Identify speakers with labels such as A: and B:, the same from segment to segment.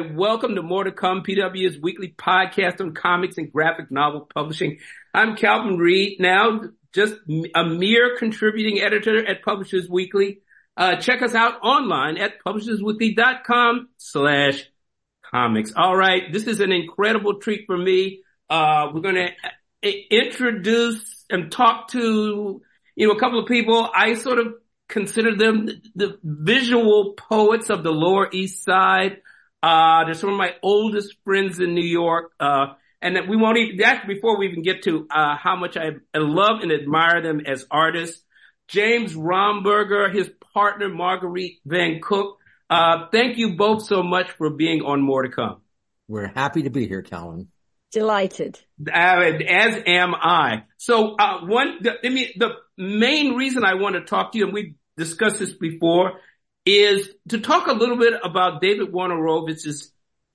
A: right, welcome to More to Come, PW's weekly podcast on comics and graphic novel publishing. I'm Calvin Reid, now just a mere contributing editor at Publishers Weekly. Uh, check us out online at publishersweekly.com slash comics. All right, this is an incredible treat for me. Uh, we're going to introduce and talk to, you know, a couple of people. I sort of consider them the visual poets of the Lower East Side. Uh, they're some of my oldest friends in New York. Uh, and that we won't even, that's before we even get to, uh, how much I love and admire them as artists. James Romberger, his partner Marguerite Van Cook. Uh, thank you both so much for being on More to Come.
B: We're happy to be here, Calvin.
C: Delighted.
A: Uh, as am I. So, uh, one, the, I mean, the main reason I want to talk to you, and we discussed this before, is to talk a little bit about David Wojnarowicz's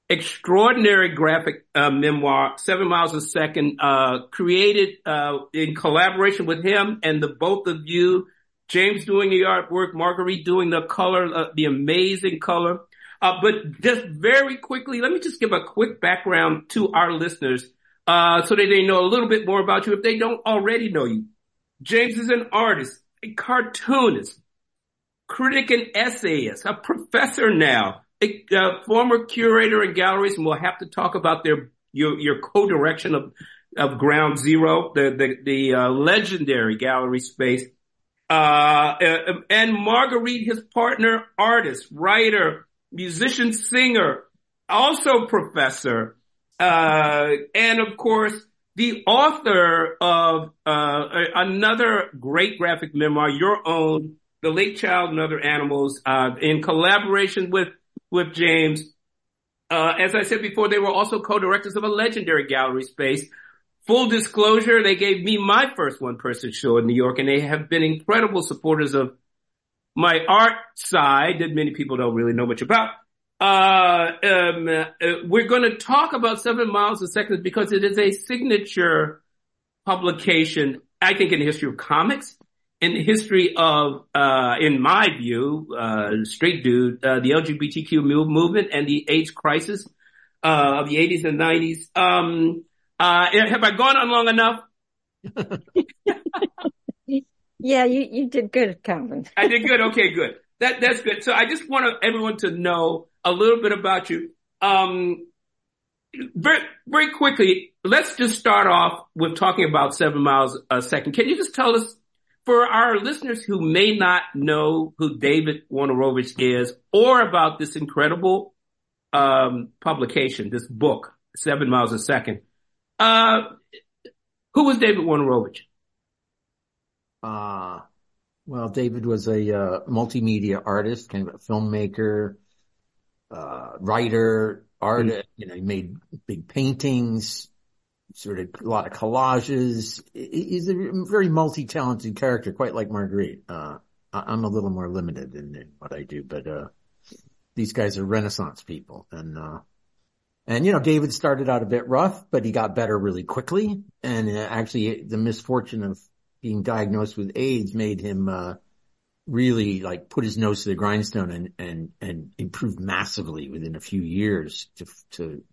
A: extraordinary graphic uh, memoir, Seven Miles a Second, uh, created uh, in collaboration with him and the both of you, James doing the artwork, Marguerite doing the color, uh, the amazing color. Uh, but just very quickly, let me just give a quick background to our listeners uh, so that they know a little bit more about you if they don't already know you. James is an artist, a cartoonist, critic and essayist, a professor now, a, a former curator in galleries, and we'll have to talk about their your your co-direction of of Ground Zero, the the, the uh, legendary gallery space. Uh, uh and Marguerite, his partner, artist, writer, musician, singer, also professor, uh, and of course, the author of uh, another great graphic memoir, your own, The Lake Child and Other Animals, uh, in collaboration with with James. Uh, as I said before, they were also co-directors of a legendary gallery space. Full disclosure, they gave me my first one-person show in New York, and they have been incredible supporters of my art side that many people don't really know much about. Uh, um, uh, we're going to talk about Seven Miles a Second because it is a signature publication, I think, in the history of comics, in the history of, uh, in my view, uh, straight dude, uh, the LGBTQ movement and the AIDS crisis, uh, of the 80s and 90s. Um, have I gone on long enough?
C: yeah, you, you did good, Calvin.
A: I did good. Okay, good. That, that's good. So I just want everyone to know a little bit about you. Um, very, very quickly, let's just start off with talking about seven miles a second. Can you just tell us, for our listeners who may not know who David Wojnarowicz is or about this incredible, um, publication, this book, Seven Miles a Second, uh, who was David Wojnarowicz?
B: Uh, well, David was a uh, multimedia artist, kind of a filmmaker, uh, writer, artist. Mm-hmm. You know, he made big paintings, sort of a lot of collages. He's a very multi-talented character, quite like Marguerite. Uh, I'm a little more limited in what I do, but, uh, these guys are renaissance people and, uh, and you know, David started out a bit rough, but he got better really quickly. And uh, actually the misfortune of being diagnosed with AIDS made him, uh, really like put his nose to the grindstone and, and, and improved massively within a few years to, to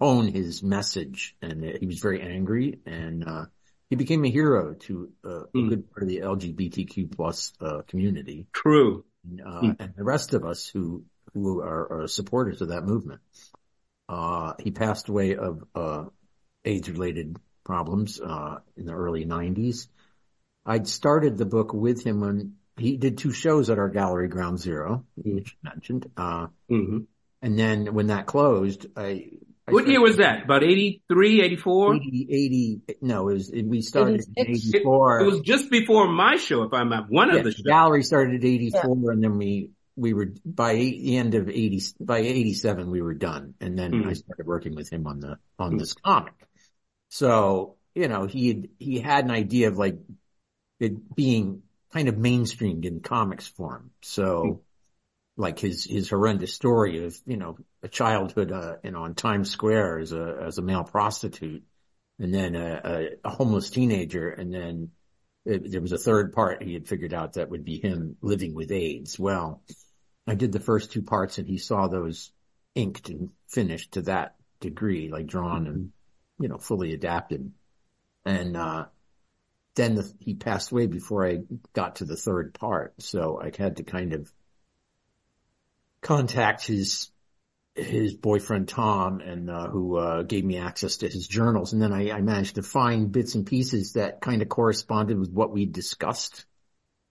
B: hone his message. And he was very angry and, uh, he became a hero to uh, mm. a hmm. good part of the LGBTQ plus, uh, community.
A: True.
B: Uh, mm. and the rest of us who, who are, are supporters of that movement. Uh, he passed away of, uh, AIDS related problems, uh, in the early nineties. I'd started the book with him when he did two shows at our gallery Ground Zero mm-hmm. which you mentioned. Uh, mm-hmm. and then when that closed, I,
A: I what year was that? About 83, 84?
B: 80, 80 no, it was, we started in 84.
A: It, it, was just before my show, if I'm at one yeah, of the shows.
B: Gallery started at 84 yeah. and then we, we were by the end of 80, by 87, we were done. And then mm-hmm. I started working with him on the, on mm-hmm. this comic. So, you know, he had, he had an idea of like it being kind of mainstreamed in comics form. So hmm. Like his, his horrendous story of, you know, a childhood, uh, you know, on Times Square as a, as a male prostitute and then a, a, a homeless teenager. And then it, there was a third part he had figured out that would be him living with AIDS. Well, I did the first two parts and he saw those inked and finished to that degree, like drawn and, you know, fully adapted. And, uh, then the, he passed away before I got to the third part. So I had to kind of contact his, his boyfriend Tom and, uh, who, uh, gave me access to his journals. And then I, I managed to find bits and pieces that kind of corresponded with what we discussed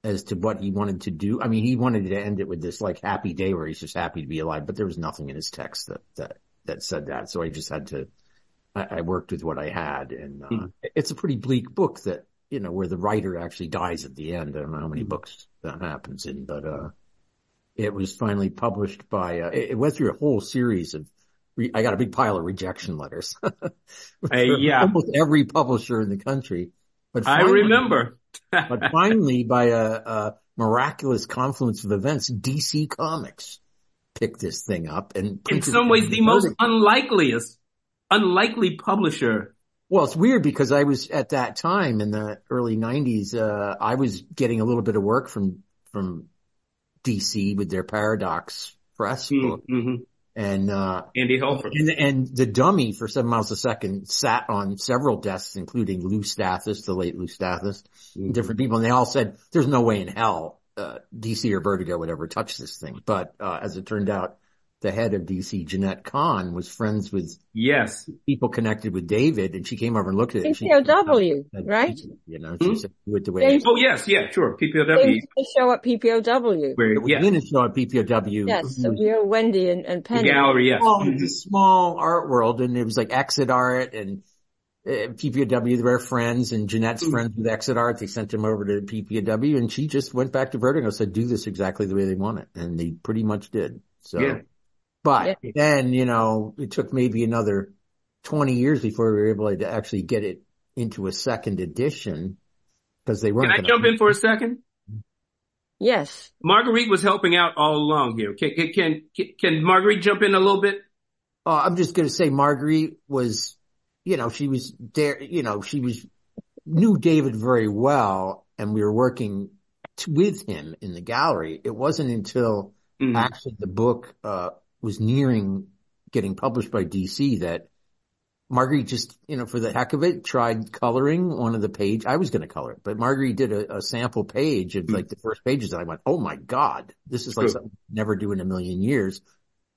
B: as to what he wanted to do. I mean, he wanted to end it with this like happy day where he's just happy to be alive, but there was nothing in his text that, that, that said that. So I just had to, I, I worked with what I had and, uh, mm-hmm. it's a pretty bleak book that, you know, where the writer actually dies at the end. I don't know how many mm-hmm. books that happens in, but, uh, it was finally published by, uh, it, it, went through a whole series of, re- I got a big pile of rejection letters. uh,
A: yeah.
B: Almost every publisher in the country.
A: But finally, I remember.
B: but finally, by a, a, miraculous confluence of events, DC Comics picked this thing up and
A: in some ways the most unlikeliest, unlikely publisher
B: well, it's weird because I was at that time in the early nineties, uh, I was getting a little bit of work from, from DC with their Paradox Press mm, book.
A: Mm-hmm.
B: And, uh,
A: Andy Helfer.
B: And, and the dummy for seven miles a second sat on several desks, including Lou Stathis, the late Lou Stathis, mm-hmm. different people. And they all said, there's no way in hell, uh, DC or Vertigo would ever touch this thing. But, uh, as it turned out, the head of DC, Jenette Kahn, was friends with
A: yes
B: people connected with David, and she came over and looked at it.
C: PPOW, right?
B: You know, she hmm? said, "Do it the way."
A: oh yes, yeah, sure. PPOW.
C: They show at PPOW.
B: Where, we didn't show at PPOW.
C: Yes, so we were Wendy and, and Penny.
A: The gallery, yes.
B: Well, it's a small art world, and it was like exit art and. Uh, PPOW, they were friends and Jenette's mm-hmm. friends with Exit Art. They sent him over to PPOW and she just went back to Vertigo, and said, do this exactly the way they want it. And they pretty much did. So
A: yeah.
B: But yeah. then, you know, it took maybe another 20 years before we were able to actually get it into a second edition because they weren't.
A: Can I jump in for a second?
C: Yes.
A: Marguerite was helping out all along here. Can, can, can, can Marguerite jump in a little bit?
B: Uh, I'm just going to say Marguerite was, you know, she was there, you know, she was, knew David very well and we were working t- with him in the gallery. It wasn't until mm. actually the book, uh, was nearing getting published by DC that Marguerite just, you know, for the heck of it, tried coloring one of the page. I was going to color it, but Marguerite did a, a sample page of mm like the first pages and I went, Oh my God, this is like something I'd never do in a million years.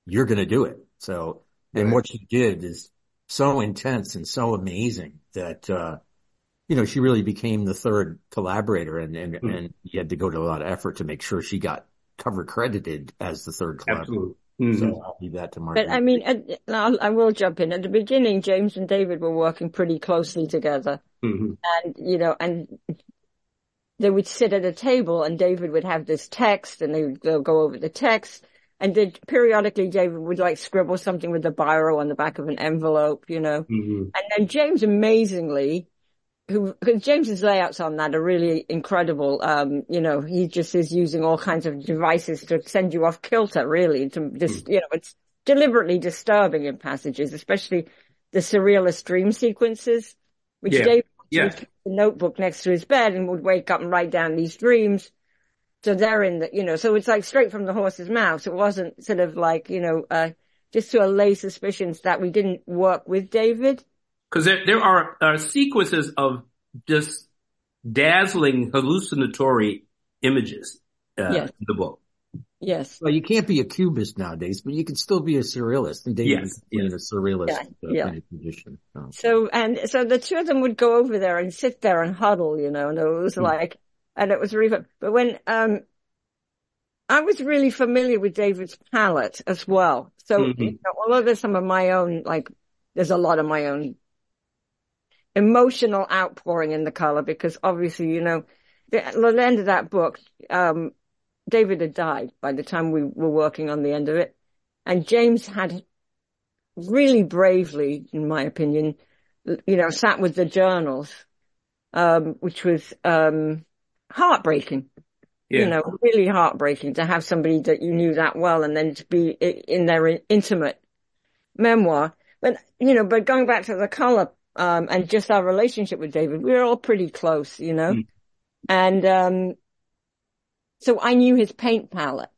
B: You're going to do it. So, and what she did is so intense and so amazing that, uh, you know, she really became the third collaborator and, and, mm and you had to go to a lot of effort to make sure she got cover credited as the third collaborator.
A: Absolutely.
B: Mm-hmm. So I'll leave that to Mark.
C: But I mean, I'll, I will jump in. At the beginning, James and David were working pretty closely together.
A: Mm-hmm.
C: And, you know, and they would sit at a table and David would have this text and they would go over the text. And then periodically David would like scribble something with the biro on the back of an envelope, you know.
A: Mm-hmm.
C: And then James amazingly who, James's layouts on that are really incredible. Um, you know, he just is using all kinds of devices to send you off kilter, really, to just, mm. you know, it's deliberately disturbing in passages, especially the surrealist dream sequences, which
A: yeah.
C: David
A: yeah.
C: the notebook next to his bed and would wake up and write down these dreams. So they're in the, you know, so it's like straight from the horse's mouth. It wasn't sort of like, you know, uh, just to allay suspicions that we didn't work with David.
A: Because there, there are, are sequences of just dazzling hallucinatory images uh, yes. in the book.
C: Yes.
B: Well, you can't be a cubist nowadays, but you can still be a surrealist, and David
A: yes,
B: yes. in a surrealist yeah, uh, yeah. Kind of position.
C: Oh. So, and so the two of them would go over there and sit there and huddle, you know, and it was mm. like, and it was really, but when, um, I was really familiar with David's palette as well. So, mm-hmm. you know, although there's some of my own, like, there's a lot of my own emotional outpouring in the color because obviously, you know, the, the end of that book, um, David had died by the time we were working on the end of it. And James had really bravely, in my opinion, you know, sat with the journals, um, which was, um, heartbreaking. Yeah. You know, really heartbreaking to have somebody that you knew that well and then to be in their intimate memoir. But, you know, but going back to the color um, and just our relationship with David, we were all pretty close, you know, mm. and, um, so I knew his paint palette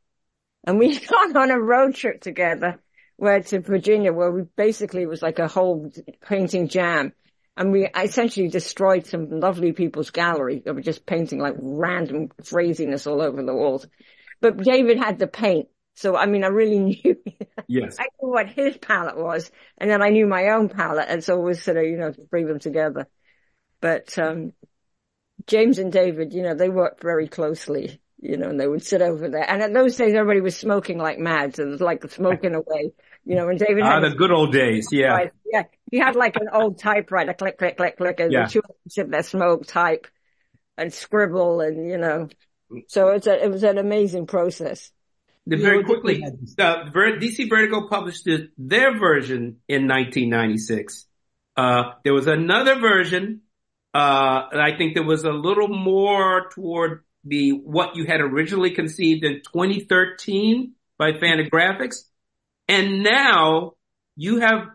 C: and we got on a road trip together where to Virginia, where we basically it was like a whole painting jam. And we essentially destroyed some lovely people's gallery. They were just painting like random craziness all over the walls. But David had the paint. So, I mean, I really knew.
A: Yes.
C: I knew what his palette was. And then I knew my own palette. And so it was sort of, you know, to bring them together. But, um, James and David, you know, they worked very closely, you know, and they would sit over there. And at those days, everybody was smoking like mad. So it was like smoking away, you know, and David
A: Ah,
C: had
A: the good old days. Yeah.
C: Yeah. He had like an old typewriter, click, click, click, click, and
A: Yeah.
C: the two of them sit there, smoke, type, and scribble, and you know. So it's a, it was an amazing process.
A: The very quickly, uh, Ver- DC Vertigo published their version in 1996. Uh, there was another version. Uh, and I think there was a little more toward the what you had originally conceived in 2013 by Fantagraphics, and now you have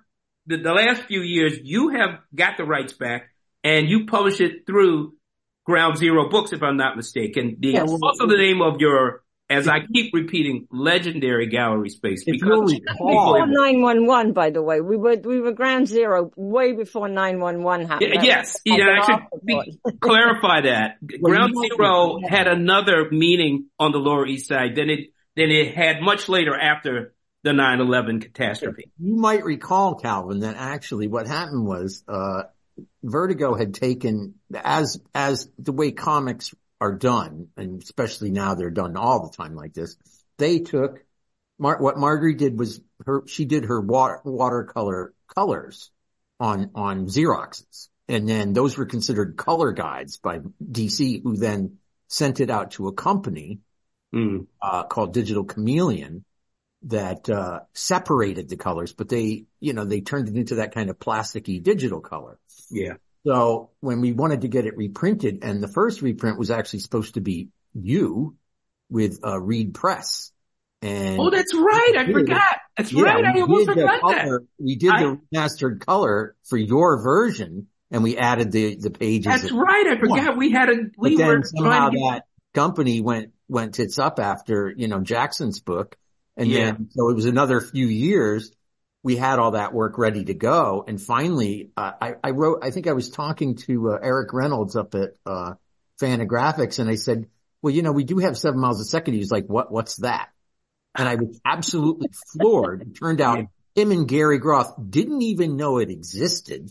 A: the, the last few years you have got the rights back, and you publish it through Ground Zero Books, if I'm not mistaken. The,
C: Yes.
A: Also, the name of your, as I keep repeating, legendary gallery space.
B: If you'll recall-
C: Before 911, by the way, we were, we were ground zero way before 911 happened.
A: Yeah, yes, yeah, I should be, clarify that. Ground Zero had another meaning on the Lower East Side than it than it had much later after the 9/11 catastrophe.
B: You might recall, Calvin, that actually what happened was, uh, Vertigo had taken, as, as the way comics are done, and especially now they're done all the time like this, they took, Mar- what Marguerite did was her, she did her water, watercolor colors on, on Xeroxes. And then those were considered color guides by DC, who then sent it out to a company
A: Mm.
B: uh, called Digital Chameleon that, uh, separated the colors, but they, you know, they turned it into that kind of plasticky digital color.
A: Yeah.
B: So when we wanted to get it reprinted and the first reprint was actually supposed to be you with, uh, Reed Press. And
A: Oh, that's right. I forgot. That's
B: yeah,
A: right. I almost forgot that.
B: color, we did
A: I-
B: the remastered color for your version and we added the, the pages.
A: That's right. I forgot. We had a
B: but
A: we
B: then
A: were
B: somehow
A: trying to get
B: that company went, went tits up after, you know, Jackson's book. And
A: Yeah.
B: then, so it was another few years. We had all that work ready to go. And finally, uh, I, I wrote, I think I was talking to uh, Eric Reynolds up at, uh, Fantagraphics and I said, well, you know, we do have seven miles a second. He was like, what, what's that? And I was absolutely floored. It turned out him and Gary Groth didn't even know it existed.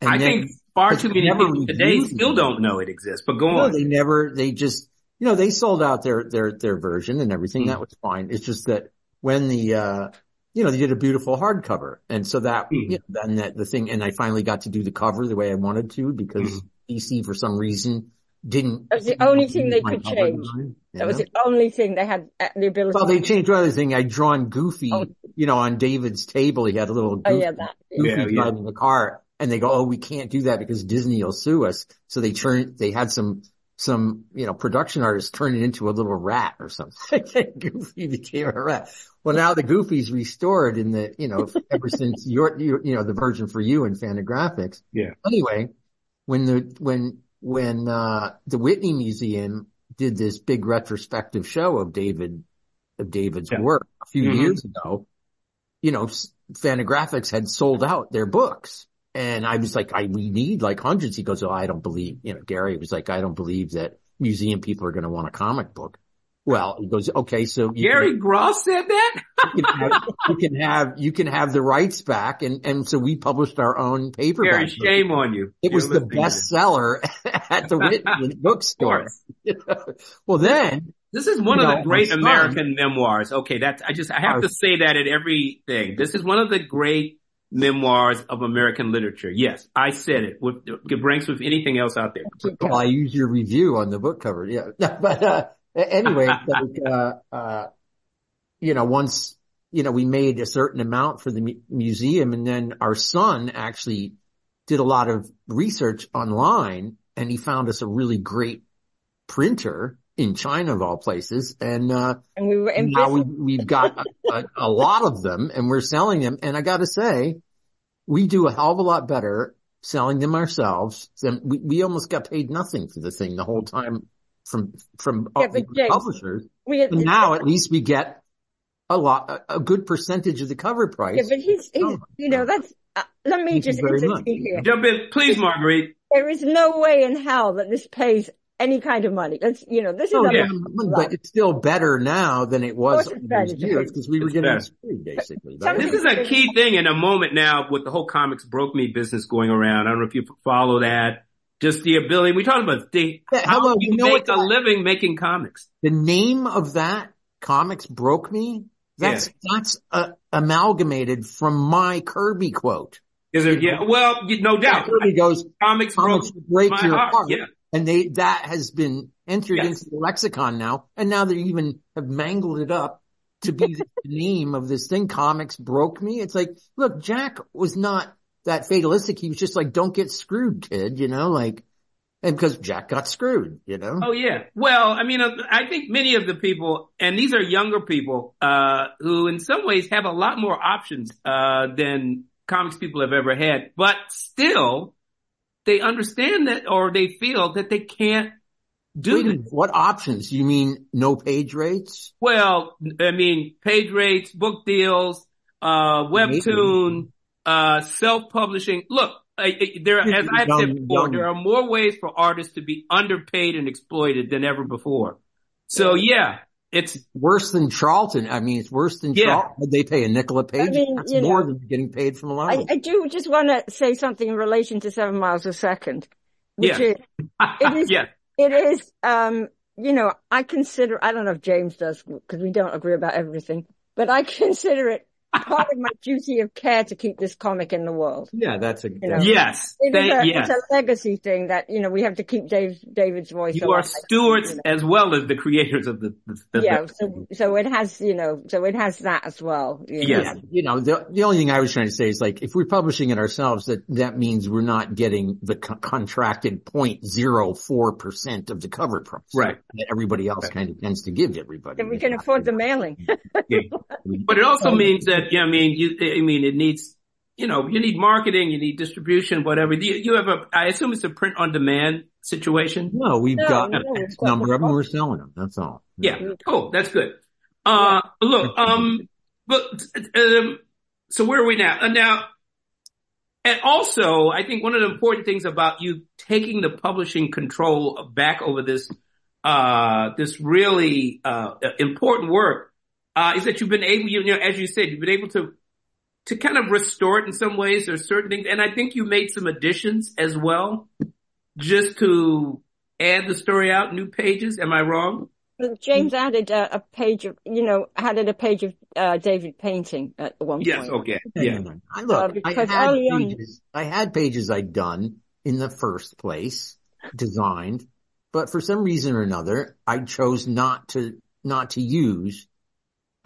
B: And
A: I
B: then-
A: think far too many people today still
B: it.
A: don't know it exists. But go
B: no,
A: on.
B: they never, they just, you know, they sold out their, their, their version and everything.
A: Mm.
B: That was fine. It's just that when the, uh, you know, they did a beautiful hardcover. And so that,
A: Mm.
B: you know, then that the thing, and I finally got to do the cover the way I wanted to because
A: Mm.
B: DC for some reason didn't.
C: That was the only thing they could change.
B: design, you
C: That was the only thing they had uh, the ability.
B: Well, they changed one other thing. I'd drawn Goofy,
C: Oh.
B: you know, on David's table. He had a little
C: oh
B: Goofy,
C: yeah, that.
B: Goofy
A: Yeah, yeah.
B: driving the car and they go, Oh, we can't do that because Disney will sue us. So they turned, they had some, some, you know, production artist turn it into a little rat or something. Goofy became a rat. Well, now the Goofy's restored in the, you know, ever since your, you, you know, the version for you in Fantagraphics.
A: Yeah.
B: Anyway, when the, when, when, uh, the Whitney Museum did this big retrospective show of David, of David's
A: Yeah.
B: work a few
A: Mhm.
B: years ago, you know, Fantagraphics had sold out their books. And I was like, I, we need like hundreds. He goes, oh, I don't believe, you know, Gary was like, I don't believe that museum people are going to want a comic book. Well, he goes, okay, so
A: Gary Groth said that.
B: you can have, you can have, you can have the rights back. And, and so we published our own paperback.
A: Gary, shame on you.
B: It was
A: You're
B: the
A: listening to
B: bestseller at the
A: Of
B: bookstore. well, then
A: This is one of
B: know,
A: the great American memoirs. Okay, that's I just I have to say that at everything. This is one of the great memoirs of American literature. Yes, I said it. With, it ranks with anything else out there.
B: Well, I use your review on the book cover. Yeah. but, uh, anyway, like, uh, uh, you know, once, you know, we made a certain amount for the mu- museum and then our son actually did a lot of research online and he found us a really great printer in China of all places. And, uh,
C: And we were in
B: now we,
C: business.
B: we've got a, a, a lot of them and we're selling them. And I got to say, we do a hell of a lot better selling them ourselves than we, we almost got paid nothing for the thing the whole time from, from
C: Yeah,
B: uh,
C: James,
B: publishers.
C: we had,
B: now at least we get a lot, a, a good percentage of the cover price.
C: Yeah, but he's, he's
B: Oh,
C: you know, that's, uh, let me
B: Thank
C: just
B: very
C: here.
A: Jump in, please, Marguerite.
C: There is no way in hell that this pays any kind of money. Let's, you know, this is
B: Oh,
C: a
B: yeah, but it's still better now than it was
C: Of course it's
B: all those
C: better.
B: years because we were
A: It's
B: getting screwed basically. Right?
A: This is a key thing in a moment now with the whole comics broke me business going around. I don't know if you follow that. Just the ability. We talked about the,
B: Yeah,
A: how
B: hello,
A: you,
B: you know
A: make a
B: that-
A: living making comics.
B: The name of that comics broke me. That's that's uh, amalgamated from my Kirby quote.
A: Is it? Yeah. Well, you- no doubt.
B: Kirby goes,
A: Comics broke
B: "Comics break
A: my
B: your
A: heart.
B: heart,"
A: Yeah.
B: And they that has been entered
A: Yes.
B: into the lexicon now, and now they even have mangled it up to be the name of this thing. Comics broke me. It's like, look, Jack was not that fatalistic. He was just like, "Don't get screwed, kid," you know, like, and because Jack got screwed, you know.
A: Oh yeah. Well, I mean, uh, I think many of the people, and these are younger people, uh, who in some ways have a lot more options, uh, than comics people have ever had, but still they understand that or they feel that they can't do
B: Wait what options? You mean no page rates?
A: Well, I mean, page rates, book deals, uh, webtoon, uh, self-publishing. Look, I, I, there, as I've said before, there are more ways for artists to be underpaid and exploited than ever before. So yeah, it's,
B: Worse than Charlton. I mean, it's worse than
A: Yeah.
B: Charlton. They pay a nickel a page.
C: mean,
B: That's
C: you
B: more
C: know,
B: than getting paid from a lot
C: I. I do just want to say something in relation to seven miles a second, which
A: Yeah.
C: is, It is-
A: yeah,
C: it is, um, you know, I consider, I don't know if James does because we don't agree about everything, but I consider it part of my duty of care to keep this comic in the world.
B: Yeah, that's a,
C: know,
A: yes,
C: It is
A: thank,
C: a,
A: yes.
C: it's a legacy thing that, you know, we have to keep Dave, David's voice
A: You are stewards
C: you know.
A: as well as the creators of the, the, the
C: Yeah, so, so it has, you know, so it has that as well. You know?
A: Yes.
B: Yeah, you know, the the only thing I was trying to say is like if we're publishing it ourselves, that that means we're not getting the co- contracted 0.04 percent of the cover price,
A: Right.
B: That everybody else
A: Right.
B: kind of tends to give everybody.
C: Then we can afford the mailing.
A: But it also means that, yeah, I mean, you, I mean, it needs, you know, you need marketing, you need distribution, whatever. You, you have a, I assume it's a print on demand situation.
B: No, we've
C: No,
B: got
C: no,
B: a
C: got
B: number of them. We're selling them. That's all.
A: Yeah. Cool. That's good. Uh, look, um, but, um, so where are we now? Uh, now, and also, I think one of the important things about you taking the publishing control back over this, uh, this really, uh, important work, uh, is that you've been able, you know, as you said, you've been able to, to kind of restore it in some ways. There's certain things, and I think you made some additions as well, just to add the story out, new pages. Am I wrong?
C: James added uh, a page of, you know, added a page of uh, David painting at one
A: Yes.
C: point.
A: Yes, okay.
B: Yeah.
A: Yeah.
B: no, no. I
C: Uh,
B: look, I
C: because
B: had
C: early on-
B: I had pages I'd done in the first place, designed, but for some reason or another, I chose not to, not to use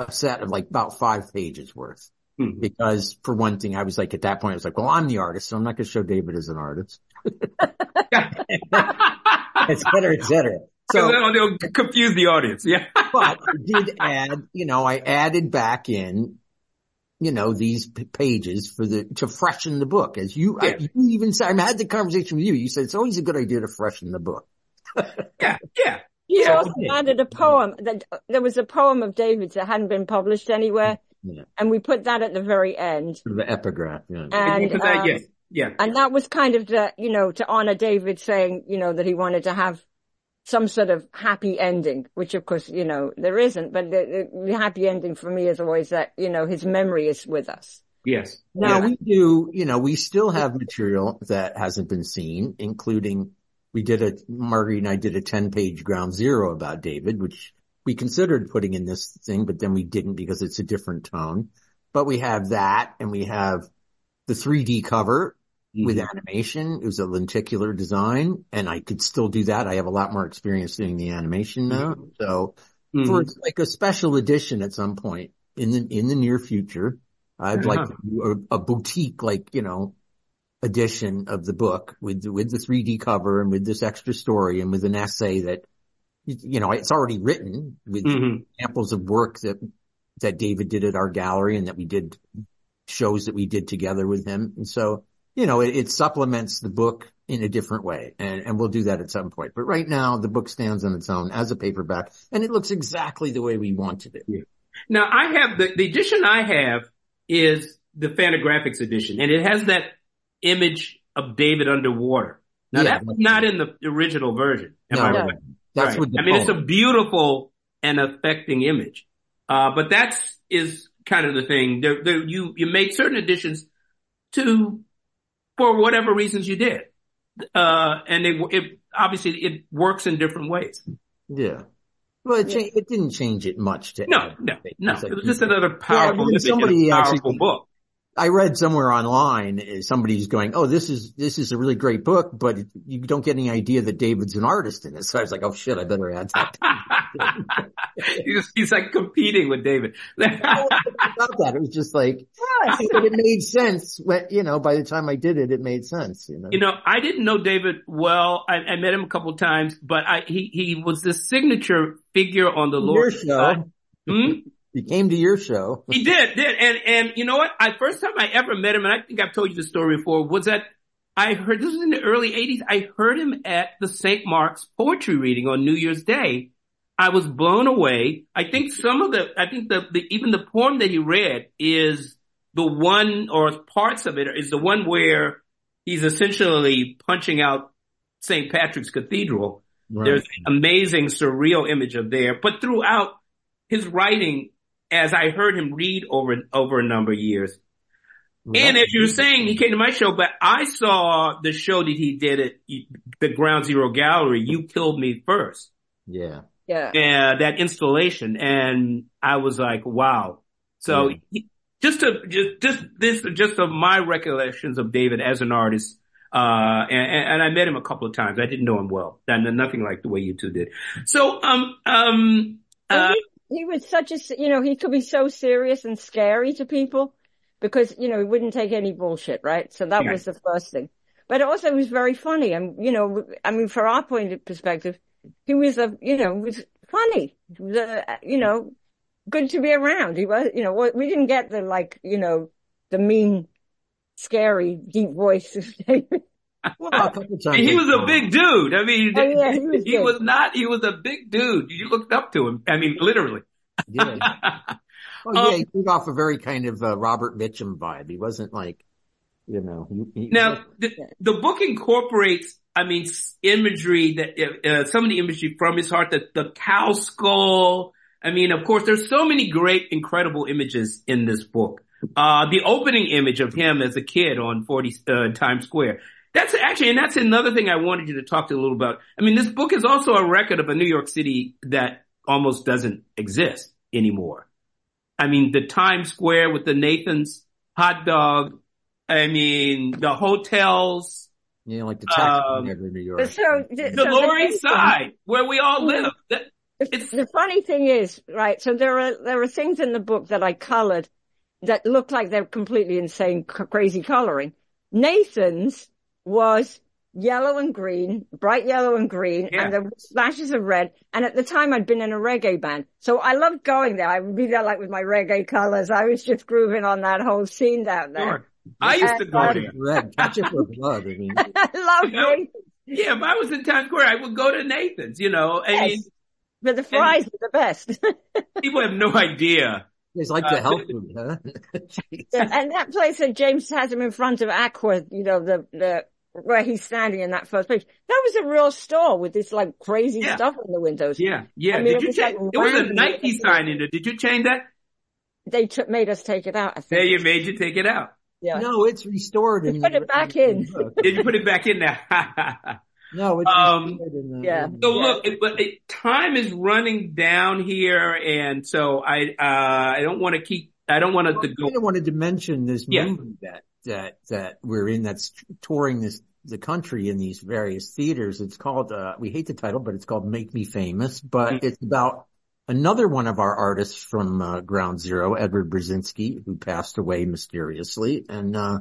B: a set of like about five pages worth.
A: Mhm.
B: Because for one thing, I was like, at that point, I was like, well, I'm the artist, so I'm not going to show David as an artist, et cetera, et cetera. So,
A: they'll confuse the audience. Yeah.
B: but I did add, you know, I added back in, you know, these p- pages for the, to freshen the book. As you, I, you even said, I had the conversation with you. You said it's always a good idea to freshen the book.
A: Yeah. Yeah.
C: You
A: Yeah.
C: also added a poem that there was a poem of David's that hadn't been published anywhere,
B: Yeah.
C: and we put that at the very end.
B: Sort of the epigraph. Yeah.
C: And
A: Because I-
C: um,
A: yes. Yeah.
C: and that was kind of the, you know, to honor David saying, you know, that he wanted to have some sort of happy ending, which of course, you know, there isn't, but the, the, the happy ending for me is always that, you know, his memory is with us.
A: Yes.
B: Now
A: Yeah.
B: we do, you know, we still have material that hasn't been seen, including we did a, Marguerite and I did a 10 page ground zero about David, which we considered putting in this thing, but then we didn't because it's a different tone. But we have that and we have the 3D cover with
A: Mhm.
B: animation. It was a lenticular design and I could still do that. I have a lot more experience doing the animation now. So
A: Mhm.
B: for like a special edition at some point in the, in the near future, I'd like to do a, a boutique, like, you know, edition of the book with, with the 3D cover and with this extra story and with an essay that, you know, it's already written with
A: Mhm.
B: examples of work that, that David did at our gallery and that we did shows that we did together with him. And so, you know, it, it supplements the book in a different way and, and we'll do that at some point. But right now the book stands on its own as a paperback and it looks exactly the way we wanted it.
A: Now I have the, the edition I have is the Fantagraphics edition and it has that image of David underwater. Now
B: Yeah.
A: that's not in the original version. Am
B: No,
A: I
B: no.
A: right?
B: That's
A: Right.
B: what the
A: I mean, it's a beautiful and affecting image. Uh, but that's is kind of the thing. There, there, you, you made certain additions to, for whatever reasons you did. Uh, and it, it, obviously it works in different ways.
B: Yeah. Well, it, cha- it didn't change it much to
A: No, no, no.
B: It's like-
A: It was just another powerful,
B: when
A: image in
B: somebody
A: a powerful
B: actually-
A: book.
B: I read somewhere online uh, somebody's going, "Oh, this is this is a really great book, but you don't get any idea that David's an artist in it." So I was like, "Oh shit, I better add that."
A: he's, he's like competing with David.
B: about that, it was just like, but it made sense. When, you know, by the time I did it, it made sense. You know,
A: You know, I didn't know David well. I, I met him a couple times, but I, he, he was the signature figure on the
B: your
A: Lord.
B: show.
A: Hmm?
B: He came to your show.
A: He did, did. And, and you know what? I, first time I ever met him, and I think I've told you the story before, was that I heard, this was in the early eighties, I heard him at the St. Mark's poetry reading on New Year's Day. I was blown away. I think some of the, I think the, the, even the poem that he read is the one, or parts of it is the one where he's essentially punching out St. Patrick's Cathedral. There's an amazing surreal image of there, but throughout his writing, as I heard him read over, over a number of years, and as you were saying, he came to my show, but I saw the show that he did at the Ground Zero Gallery. You killed me first.
B: yeah,
C: Yeah.
A: Uh, that installation, and I was like, wow. So
B: Yeah.
A: he- just to just just this just of my recollections of David as an artist. Uh, and, and I met him a couple of times. I didn't know him well, and nothing like the way you two did. So, um, um, uh,
C: he, was such a, you know, he could be so serious and scary to people because, you know, he wouldn't take any bullshit, right? So that
A: Right.
C: was the first thing. But also he was very funny. And, you know, I mean, for our point of perspective, he was a, you know, was funny. He was a, you know, good to be around. He was, you know, we didn't get the like, you know, the mean, scary, deep voice of David.
B: Well, a couple times
A: he was a big dude. I mean,
C: Oh, yeah, he was
A: he was not. He was a big dude. You looked up to him. I mean, literally.
B: Yeah. Oh yeah, he gave off a very kind of uh, Robert Mitchum vibe. He wasn't like, you know, he, he,
A: Now, the, the book incorporates, I mean, imagery that, uh, some of the imagery from his heart, the, the cow skull. I mean, of course, there's so many great, incredible images in this book. Uh, the opening image of him as a kid on 40, uh, Times Square. That's actually, and that's another thing I wanted you to talk to a little about. I mean, this book is also a record of a New York City that almost doesn't exist anymore. I mean, the Times Square with the Nathan's hot dog. I mean, the hotels,
B: you know, like the tax
A: um,
B: in New York.
C: But so,
A: the
C: so
A: Lower East Side, where we all
C: Mm.
A: live. That, It's-
C: the funny thing is, right, so there are, there are things in the book that I colored that look like they're completely insane, crazy coloring. Nathan's was yellow and green, bright yellow and green,
A: Yeah.
C: and there were splashes of red. And at the time I'd been in a reggae band. So I loved going there. I would be there like with my reggae colors. I was just grooving on that whole scene down there.
A: Sure. I used to go
C: Uh,
A: there.
B: Red, catch it for blood. I mean,
C: I love
A: You know, Yeah, if I was in Times Square, I would go to Nathan's, you know. I mean,
C: But the fries are the best.
A: people have no idea.
B: It's like
A: Uh,
B: the health food, huh?
C: Yeah, and that place that James has him in front of Aqua, you know, the, the, where he's standing in that first page, that was a real store with this like crazy
A: Yeah.
C: stuff in the windows.
A: Yeah, yeah.
C: I mean,
A: Did
C: it
A: you
C: was
A: change?
C: like
A: There was a
C: random.
A: Nike sign in there. Did you change that?
C: They took, made us take it out, I
A: There,
C: think.
A: you made you take it out.
C: Yeah.
B: No, it's restored. In
C: Put it back in.
A: Did you put it back in there?
B: No, it's
A: Um,
B: restored in the,
C: yeah.
A: So
C: Yeah.
A: look, it, but it, time is running down here, and so I uh, I don't want to keep. I don't want it to
B: I
A: go.
B: kind of wanted to mention this
A: Yeah.
B: movie that that that we're in that's touring this the country in these various theaters. It's called uh, we hate the title, but it's called Make Me Famous. But
A: Mm.
B: it's about another one of our artists from uh, Ground Zero, Edward Brezinski, who passed away mysteriously, and uh,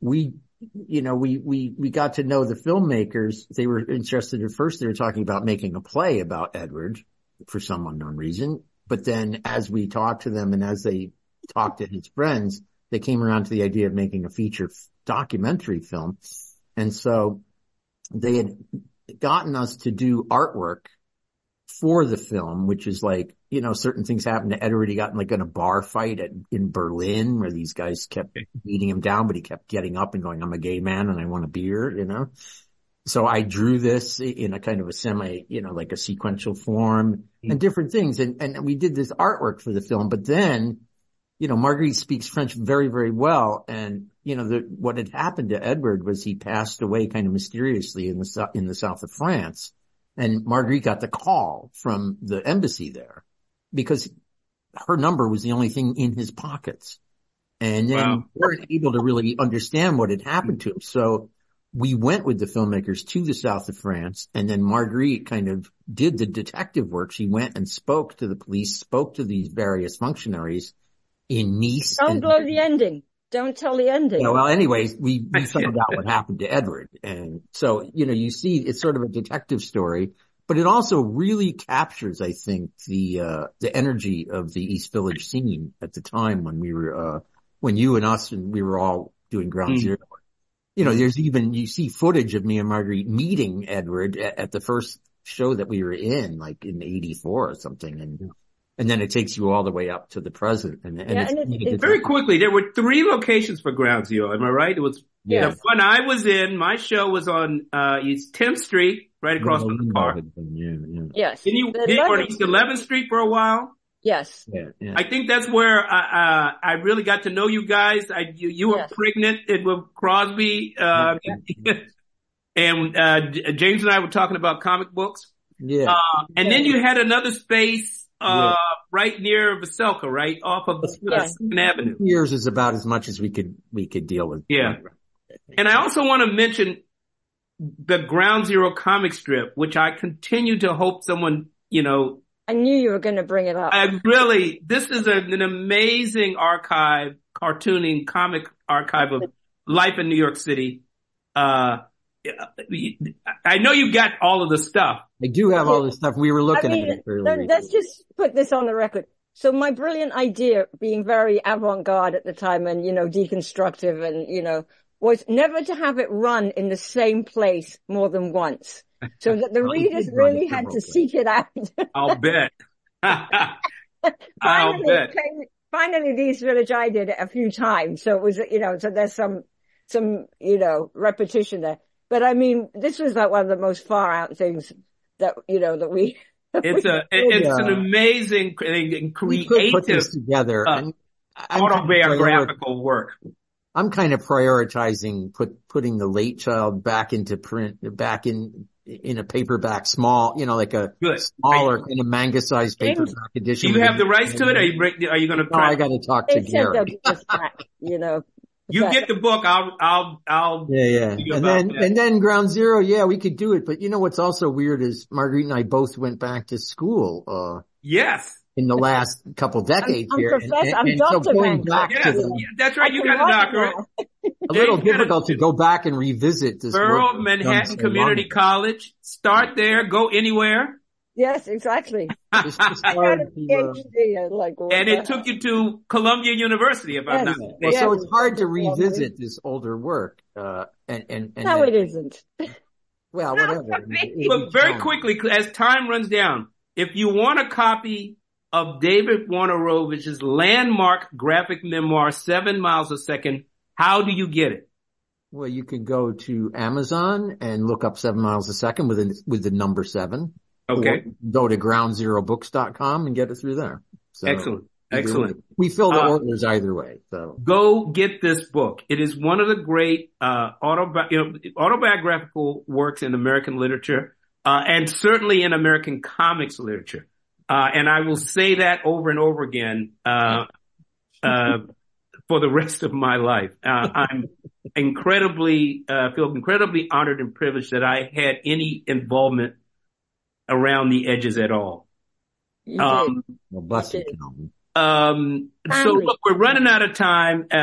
B: we. You know, we, we, we got to know the filmmakers. They were interested at first. They were talking about making a play about Edward for some unknown reason. But then as we talked to them and as they talked to his friends, they came around to the idea of making a feature documentary film. And so they had gotten us to do artwork for the film, which is like, you know, certain things happened to Edward. He got in like in a bar fight at, in Berlin where these guys kept beating him down, but he kept getting up and going, I'm a gay man and I want a beer, you know? So I drew this in a kind of a semi, you know, like a sequential form hmm. and different things. And, and we did this artwork for the film, but then, you know, Marguerite speaks French very, very well. And, you know, the, what had happened to Edward was he passed away kind of mysteriously in the, in the south of France. And Marguerite got the call from the embassy there because her number was the only thing in his pockets. And then
A: Wow.
B: weren't able to really understand what had happened to him. So we went with the filmmakers to the south of France and then Marguerite kind of did the detective work. She went and spoke to the police, spoke to these various functionaries in Nice.
C: Don't
B: and-
C: blow the ending. Don't tell the ending.
B: yeah, well, anyways, we, we found out what happened to Edward. And so, you know, you see it's sort of a detective story, but it also really captures, I think, the, uh, the energy of the East Village scene at the time when we were, uh, when you and us and we were all doing ground
A: Mm.
B: zero. You know, there's even, you see footage of me and Marguerite meeting Edward at, at the first show that we were in, like in 84 or something. And, and then it takes you all the way up to the present. And, and
C: Yeah,
B: it's,
C: and it's- it's-
A: Very quickly, there were three locations for Ground Zero. Am I right? It was
B: Yeah.
A: the one I was in. My show was on uh, East 10th Street, right across from the park.
B: Yeah, yeah.
C: Yes.
A: Didn't you
C: The
A: did you on East 11th Street for a while?
C: Yes.
B: Yeah, yeah.
A: I think that's where uh, uh, I really got to know you guys. I you, you were
C: Yes.
A: pregnant and with Crosby, uh, and uh, James and I were talking about comic books.
B: Yeah.
A: Uh, and then you had another space uh,
B: Yeah.
A: right near Veselka, right off of
C: Yeah.
A: Second Avenue.
B: years is about as much as we could we could deal with.
A: Yeah. And I also want to mention the Ground Zero comic strip, which I continue to hope someone, you know,
C: I knew you were going to bring it up.
A: I really, this is a, an amazing archive, cartooning comic archive of life in New York City. Uh, I know you got all of the stuff.
B: I do have all the stuff. We were
C: I
B: looking
C: mean,
B: at it
C: let-
B: earlier.
C: let's just put this on the record. So my brilliant idea, being very avant-garde at the time and, you know, deconstructive and, you know, was never to have it run in the same place more than once. So that the readers
B: did run it
C: really had to seek it out.
A: I'll bet. I'll
C: finally,
A: bet.
C: it came- finally, the East Village I did it a few times. So it was, you know, so there's some, some, you know, repetition there. But I mean, this was like one of the most far out things that, you know, that we,
A: It's a, it's an amazing and
B: we could put
A: creative
B: this together.
A: uh,
B: and I'm kind, of priori-
A: autobiographical work.
B: I'm kind of prioritizing put putting the Lake Child back into print, back in in a paperback, small, you know, like a
A: Good.
B: smaller kind of manga sized
C: James,
B: paperback
A: Do you have the rights to it? Are you, are you going to
B: No, I
A: try?
B: got to talk to
C: they said they'll
B: Gary.
C: give us back, you know.
A: You
C: But-
A: get the book. I'll, I'll, I'll,
B: Yeah, yeah. And then,
A: that.
B: and then ground zero, yeah, we could do it. But you know what's also weird is Marguerite and I both went back to school, uh,
A: yes.
B: in the last couple decades
C: I'm
B: here.
C: professor- I'm
B: so
C: Dr.
B: going back
A: Yes.
B: to
C: Dyke.
B: the,
A: Yeah, that's right.
C: I
A: You got a doctorate.
B: a little difficult to go back and revisit this work
A: Borough
B: that's done
A: Manhattan
B: so
A: Community
B: long.
A: College. Start there. Go anywhere.
C: Yes, exactly.
B: It's just
C: I got a
B: hard to, uh,
C: and like,
A: And it took you to Columbia University, if I'm
C: Yes.
A: not
B: well,
A: mistaken.
B: so it's hard to revisit this older work, uh, and, and, and,
C: No,
B: then-
C: it isn't.
B: well,
C: No,
B: whatever.
A: But very quickly, as time runs down, if you want a copy of David Wojnarowicz's landmark graphic memoir, Seven Miles a Second, how do you get it?
B: Well, you can go to Amazon and look up seven miles a second with a, with the number seven.
A: Okay.
B: Go to groundzerobooks.com and get it through there. So
A: Excellent. Excellent.
B: We fill the
A: Uh,
B: orders either way. So
A: Go get this book. It is one of the great uh, autobi- you know, autobiographical works in American literature, uh, and certainly in American comics literature. Uh, and I will say that over and over again uh, uh, for the rest of my life. Uh, I'm incredibly uh, feel incredibly honored and privileged that I had any involvement around the edges at all.
C: You
A: Um,
B: well, bless you, Calvin.
A: um, so look, we're running out of time. Uh,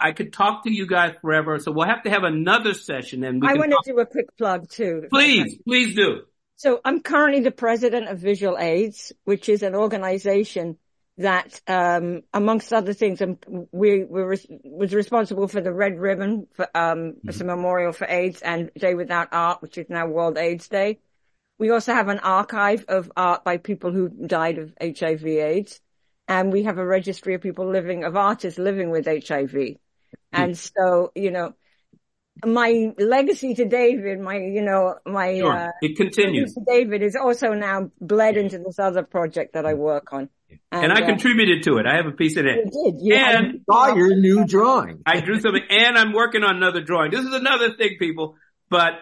A: I could talk to you guys forever, so we'll have to have another session and we
C: I
A: can
C: want
A: talk.
C: to do a quick plug too.
A: Please, please do.
C: So I'm currently the president of Visual AIDS, which is an organization that, um, amongst other things, um, we, we res- was responsible for the Red Ribbon for, um, as a memorial for AIDS and Day Without Art, which is now World AIDS Day. We also have an archive of art by people who died of HIV AIDS. And we have a registry of people living, of artists living with HIV. And so, you know, my legacy to David, my, you know, my,
A: Sure.
C: uh,
A: It continues.
C: to David is also now bled into this other project that I work on.
A: And I
C: uh,
A: contributed to it. I have a piece in
C: you
A: it.
C: did. You
A: And-
B: Saw your new drawing.
A: I drew something and I'm working on another drawing. This is another thing, people, but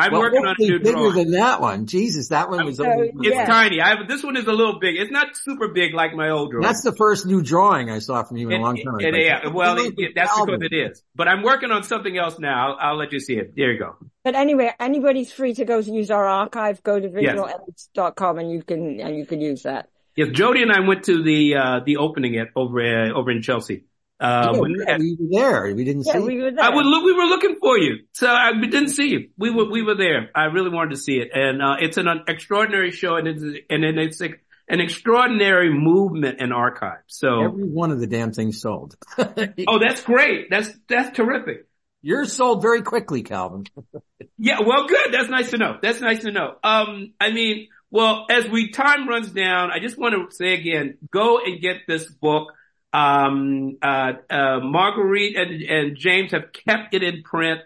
A: I'm
B: Well,
A: working on a
B: hopefully
A: new
B: bigger
A: drawing.
B: than that one. Jesus, that one was.
C: So,
B: over-
A: It's
C: Yeah.
A: tiny. I have, this one is a little big. It's not super big like my old drawing.
B: That's the first new drawing I saw from you in a long time.
A: it- it- yeah, well, it- it- that's
B: album.
A: because it is. But I'm working on something else now. I'll, I'll let you see it. There you go.
C: But anyway, anybody's free to go to use our archive. Go to visualements.com and you can and you can use that.
A: Yes, Jody and I went to the uh, the opening at over uh, over in Chelsea. Uh,
B: Yeah,
A: when-
B: yeah, we were there. We didn't
C: Yeah,
B: see.
C: we were there.
A: I would look. We were looking for you, so I we didn't see you. We were we were there. I really wanted to see it, and uh, it's an extraordinary show, and it's and it's like an extraordinary movement and archive. So,
B: Every one of the damn things sold.
A: oh, that's great. That's that's terrific.
B: Yours sold very quickly, Calvin.
A: Yeah, well, good. That's nice to know. That's nice to know. Um, I mean, well, as we time runs down, I just want to say again, go and get this book. Um, uh, uh, Marguerite and, and James have kept it in print.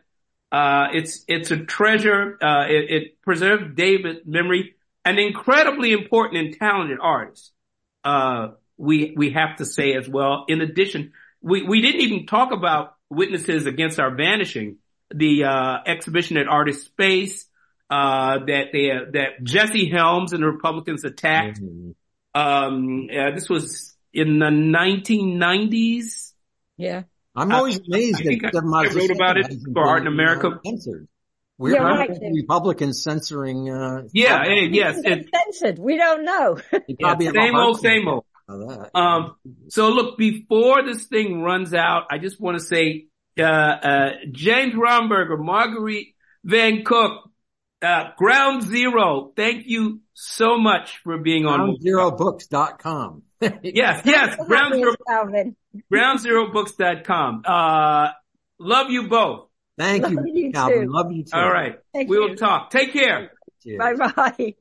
A: Uh, it's, it's a treasure. Uh, it, it preserves David's memory, an incredibly important and talented artist. Uh, we, we have to say as well. In addition, we, we didn't even talk about witnesses against our vanishing the uh, exhibition at Artist Space uh, that they that Jesse Helms and the Republicans attacked.
B: Mhm.
A: Um, this was in the 1990s.
C: Yeah.
B: I'm always amazed
A: I think I-
B: that Seven
A: I wrote about it for Art in America.
B: censored. We're
C: Yeah, right.
B: the Republicans censoring. Uh,
A: Yeah, eh, yes,
C: It's
A: it,
C: censored. We don't know.
A: yeah,
B: probably have a
A: same old, same old. Um, so look, before this thing runs out, I just want to say, uh, uh, James Romberger, Marguerite Van Cook, uh, Ground Zero, thank you so much for being on.
B: GroundZeroBooks.com.
A: Yes, yes, Ground Zero,
C: Calvin.
A: groundzerobooks.com. Uh, love you both.
B: Thank
C: Love
B: you,
C: you
B: Calvin.
C: too.
B: Love you too.
A: All right.
C: Thank
A: we will talk. Take care.
C: Bye bye.